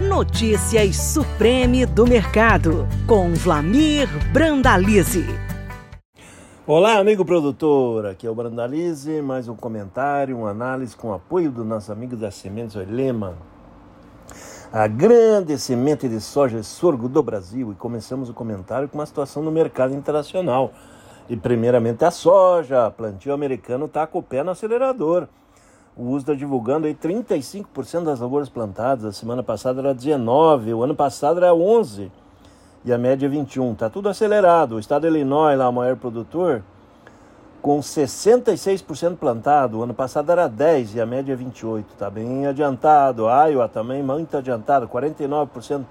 Notícias Supreme do Mercado, com Vlamir Brandalize. Olá, amigo produtor, aqui é o Brandalize, mais um comentário, uma análise com apoio do nosso amigo da Sementes Olema, a grande semente de soja e sorgo do Brasil. E começamos o comentário com uma situação no mercado internacional. E primeiramente a soja, plantio americano está com o pé no acelerador. O USDA divulgando aí 35% das lavouras plantadas. A semana passada era 19, o ano passado era 11 e a média é 21. Tá tudo acelerado. O estado de Illinois, lá o maior produtor, com 66% plantado. O ano passado era 10 e a média é 28. Tá bem adiantado. Iowa também muito adiantado, 49%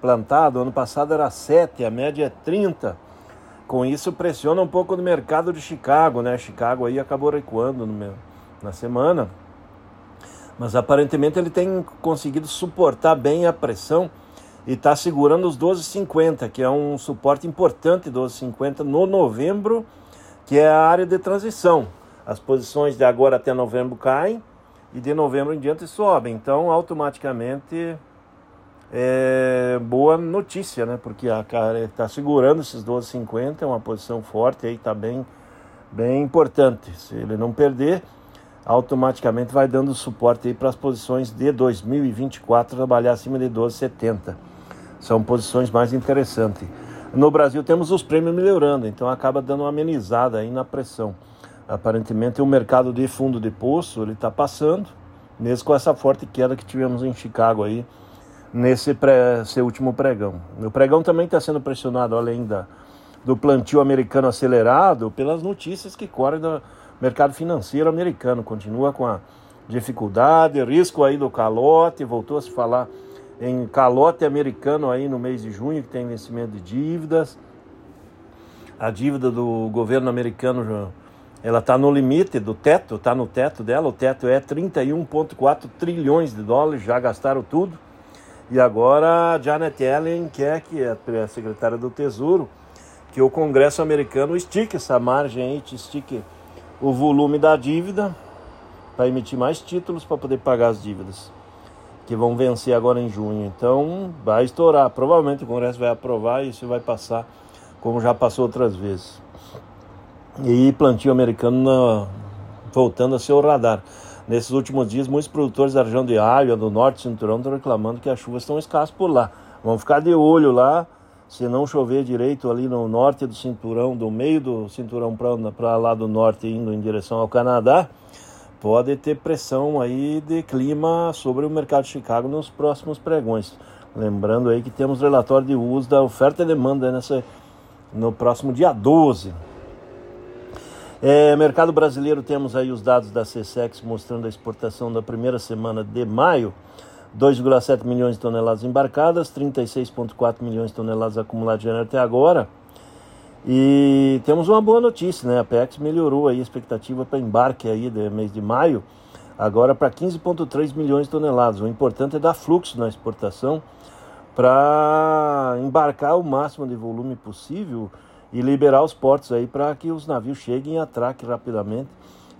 plantado. O ano passado era 7, a média é 30. Com isso pressiona um pouco no mercado de Chicago, né? Chicago aí acabou recuando no meu na semana. Mas aparentemente ele tem conseguido suportar bem a pressão e está segurando os 12,50, que é um suporte importante 12,50 no novembro, que é a área de transição. As posições de agora até novembro caem e de novembro em diante sobem. Então, automaticamente é boa notícia, né? Porque a cara está segurando esses 12,50, é uma posição forte aí, está bem, bem importante. Se ele não perder, automaticamente vai dando suporte para as posições de 2024 trabalhar acima de 12,70. São posições mais interessantes. No Brasil temos os prêmios melhorando, então acaba dando uma amenizada aí na pressão. Aparentemente o mercado de fundo de poço ele está passando, mesmo com essa forte queda que tivemos em Chicago aí nesse pré, esse último pregão. O pregão também está sendo pressionado além da, do plantio americano acelerado pelas notícias que correm da mercado financeiro americano continua com a dificuldade, risco aí do calote, voltou a se falar em calote americano aí no mês de junho, que tem vencimento de dívidas. A dívida do governo americano ela está no limite do teto, está no teto dela, o teto é 31,4 trilhões de dólares, já gastaram tudo. E agora a Janet Yellen quer que a secretária do Tesouro, que o Congresso americano estique essa margem estique o volume da dívida para emitir mais títulos para poder pagar as dívidas que vão vencer agora em junho. Então vai estourar. Provavelmente o Congresso vai aprovar e isso vai passar como já passou outras vezes. E plantio americano na, voltando a ser o radar. Nesses últimos dias, muitos produtores da região de Iowa, do norte cinturão, estão reclamando que as chuvas estão escassas por lá. Vamos ficar de olho lá se não chover direito ali no norte do cinturão, do meio do cinturão para lá do norte, indo em direção ao Canadá, pode ter pressão aí de clima sobre o mercado de Chicago nos próximos pregões. Lembrando aí que temos relatório de uso da oferta e demanda nessa, no próximo dia 12. É, mercado brasileiro, temos aí os dados da CSEX mostrando a exportação da primeira semana de maio. 2,7 milhões de toneladas embarcadas, 36,4 milhões de toneladas acumuladas de janeiro até agora. E temos uma boa notícia, né? A PEX melhorou aí a expectativa para embarque aí do mês de maio, agora para 15,3 milhões de toneladas. O importante é dar fluxo na exportação para embarcar o máximo de volume possível e liberar os portos aí para que os navios cheguem e atraquem rapidamente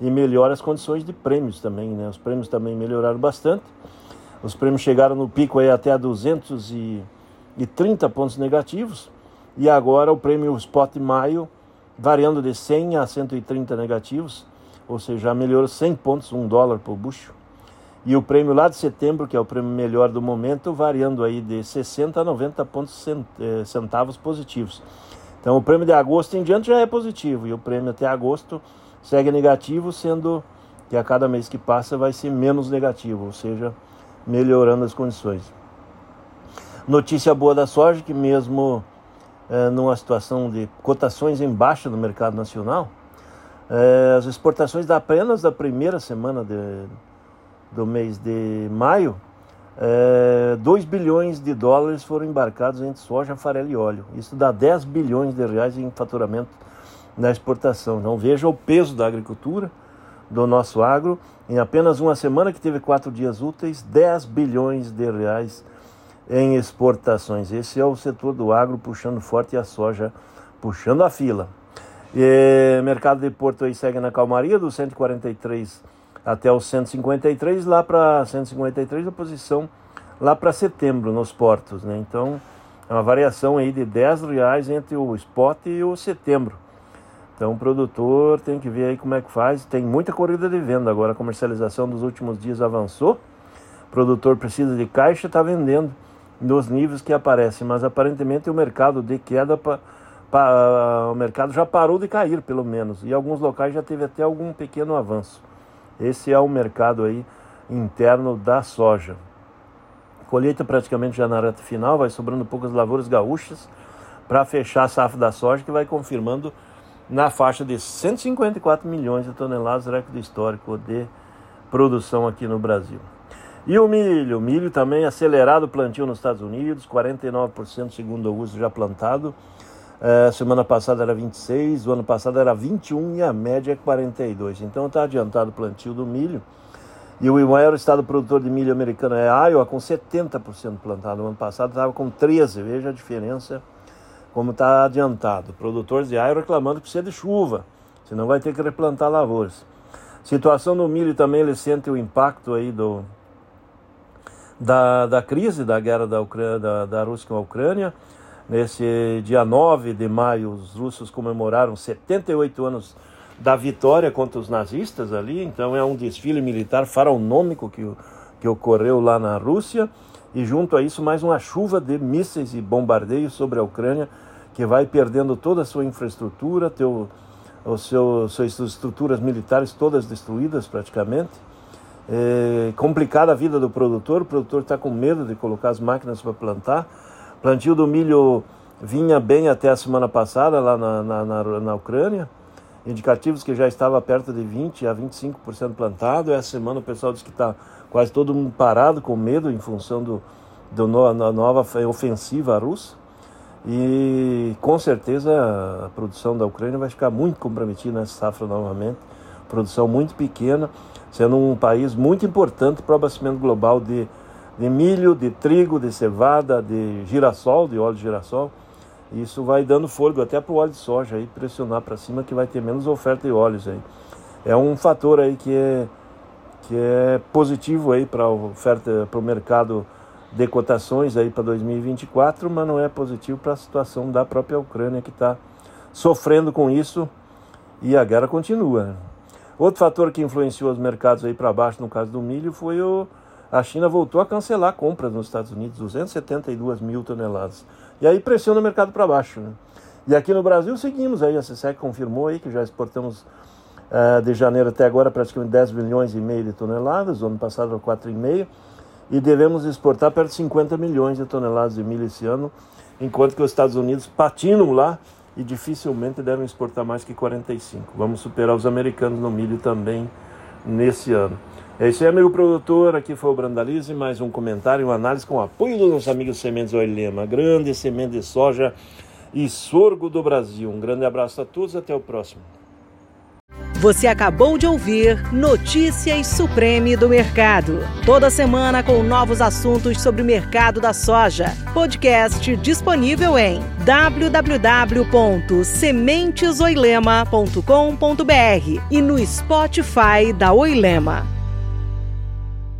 e melhore as condições de prêmios também, né? Os prêmios também melhoraram bastante. Os prêmios chegaram no pico aí até a 230 pontos negativos. E agora o prêmio Spot Maio variando de 100 a 130 negativos, ou seja, melhorou 100 pontos, 1 dólar por bucho. E o prêmio lá de setembro, que é o prêmio melhor do momento, variando aí de 60 a 90 pontos eh, centavos positivos. Então o prêmio de agosto em diante já é positivo e o prêmio até agosto segue negativo, sendo que a cada mês que passa vai ser menos negativo, ou seja, melhorando as condições. Notícia boa da soja, que mesmo é, numa situação de cotações em baixa no mercado nacional, é, as exportações da apenas da primeira semana de, do mês de maio, é, 2 bilhões de dólares foram embarcados entre soja, farelo e óleo. Isso dá 10 bilhões de reais em faturamento na exportação. Então veja o peso da agricultura do nosso agro, em apenas uma semana que teve quatro dias úteis, 10 bilhões de reais em exportações. Esse é o setor do agro puxando forte e a soja puxando a fila. E, mercado de Porto aí segue na calmaria, do 143 até o 153, lá para 153 a posição lá para setembro nos portos, né? Então é uma variação aí de 10 reais entre o spot e o setembro. Então o produtor tem que ver aí como é que faz. Tem muita corrida de venda agora, a comercialização dos últimos dias avançou. O produtor precisa de caixa, está vendendo nos níveis que aparecem, mas aparentemente o mercado de queda pa, pa, o mercado já parou de cair, pelo menos, e alguns locais já teve até algum pequeno avanço. Esse é o mercado aí interno da soja. Colheita praticamente já na reta final, vai sobrando poucas lavouras gaúchas para fechar a safra da soja, que vai confirmando na faixa de 154 milhões de toneladas, recorde histórico de produção aqui no Brasil. E o milho, o milho também acelerado plantio nos Estados Unidos, 49% segundo o uso já plantado. É, semana passada era 26, o ano passado era 21 e a média é 42. Então está adiantado o plantio do milho. E o maior estado produtor de milho americano é Iowa, com 70% plantado. O ano passado estava com 13%. Veja a diferença, como está adiantado. Produtores de Iowa reclamando que precisa de chuva, senão vai ter que replantar lavouras. Situação no milho também, ele sente o impacto aí do, da, da crise da guerra da, Ucrânia, da, da Rússia com a Ucrânia. Nesse dia 9 de maio, os russos comemoraram 78 anos da vitória contra os nazistas ali, então é um desfile militar faraonômico que, que ocorreu lá na Rússia, e junto a isso mais uma chuva de mísseis e bombardeios sobre a Ucrânia, que vai perdendo toda a sua infraestrutura, teu, o seu, suas estruturas militares todas destruídas praticamente. É complicada a vida do produtor, o produtor está com medo de colocar as máquinas para plantar. Plantio do milho vinha bem até a semana passada lá na, na, na, na Ucrânia, indicativos que já estava perto de 20% a 25% plantado. Essa semana o pessoal diz que está quase todo mundo parado, com medo em função do, do no, da nova ofensiva russa. E com certeza a produção da Ucrânia vai ficar muito comprometida nessa safra novamente. Produção muito pequena, sendo um país muito importante para o abastecimento global de, de milho, de trigo, de cevada, de girassol, de óleo de girassol. Isso vai dando fôlego até para o óleo de soja aí, pressionar para cima que vai ter menos oferta de óleos aí. É um fator aí que é, que é positivo aí para oferta, para o mercado de cotações aí para 2024, mas não é positivo para a situação da própria Ucrânia que está sofrendo com isso e a guerra continua. Outro fator que influenciou os mercados aí para baixo no caso do milho foi o a China voltou a cancelar compras nos Estados Unidos, 272 mil toneladas. E aí pressiona o mercado para baixo. Né? E aqui no Brasil seguimos aí, a CSEC confirmou aí que já exportamos uh, de janeiro até agora praticamente 10 milhões e meio de toneladas, o ano passado era 4,5, e devemos exportar perto de 50 milhões de toneladas de milho esse ano, enquanto que os Estados Unidos patinam lá e dificilmente devem exportar mais que 45. Vamos superar os americanos no milho também nesse ano. É isso aí, amigo produtor. Aqui foi o Brandalize, mais um comentário, uma análise com o apoio dos nossos amigos Sementes Oilema, grande semente de soja e sorgo do Brasil. Um grande abraço a todos, até o próximo. Você acabou de ouvir Notícias Supreme do Mercado. Toda semana com novos assuntos sobre o mercado da soja. Podcast disponível em www.sementesoilema.com.br e no Spotify da Oilema.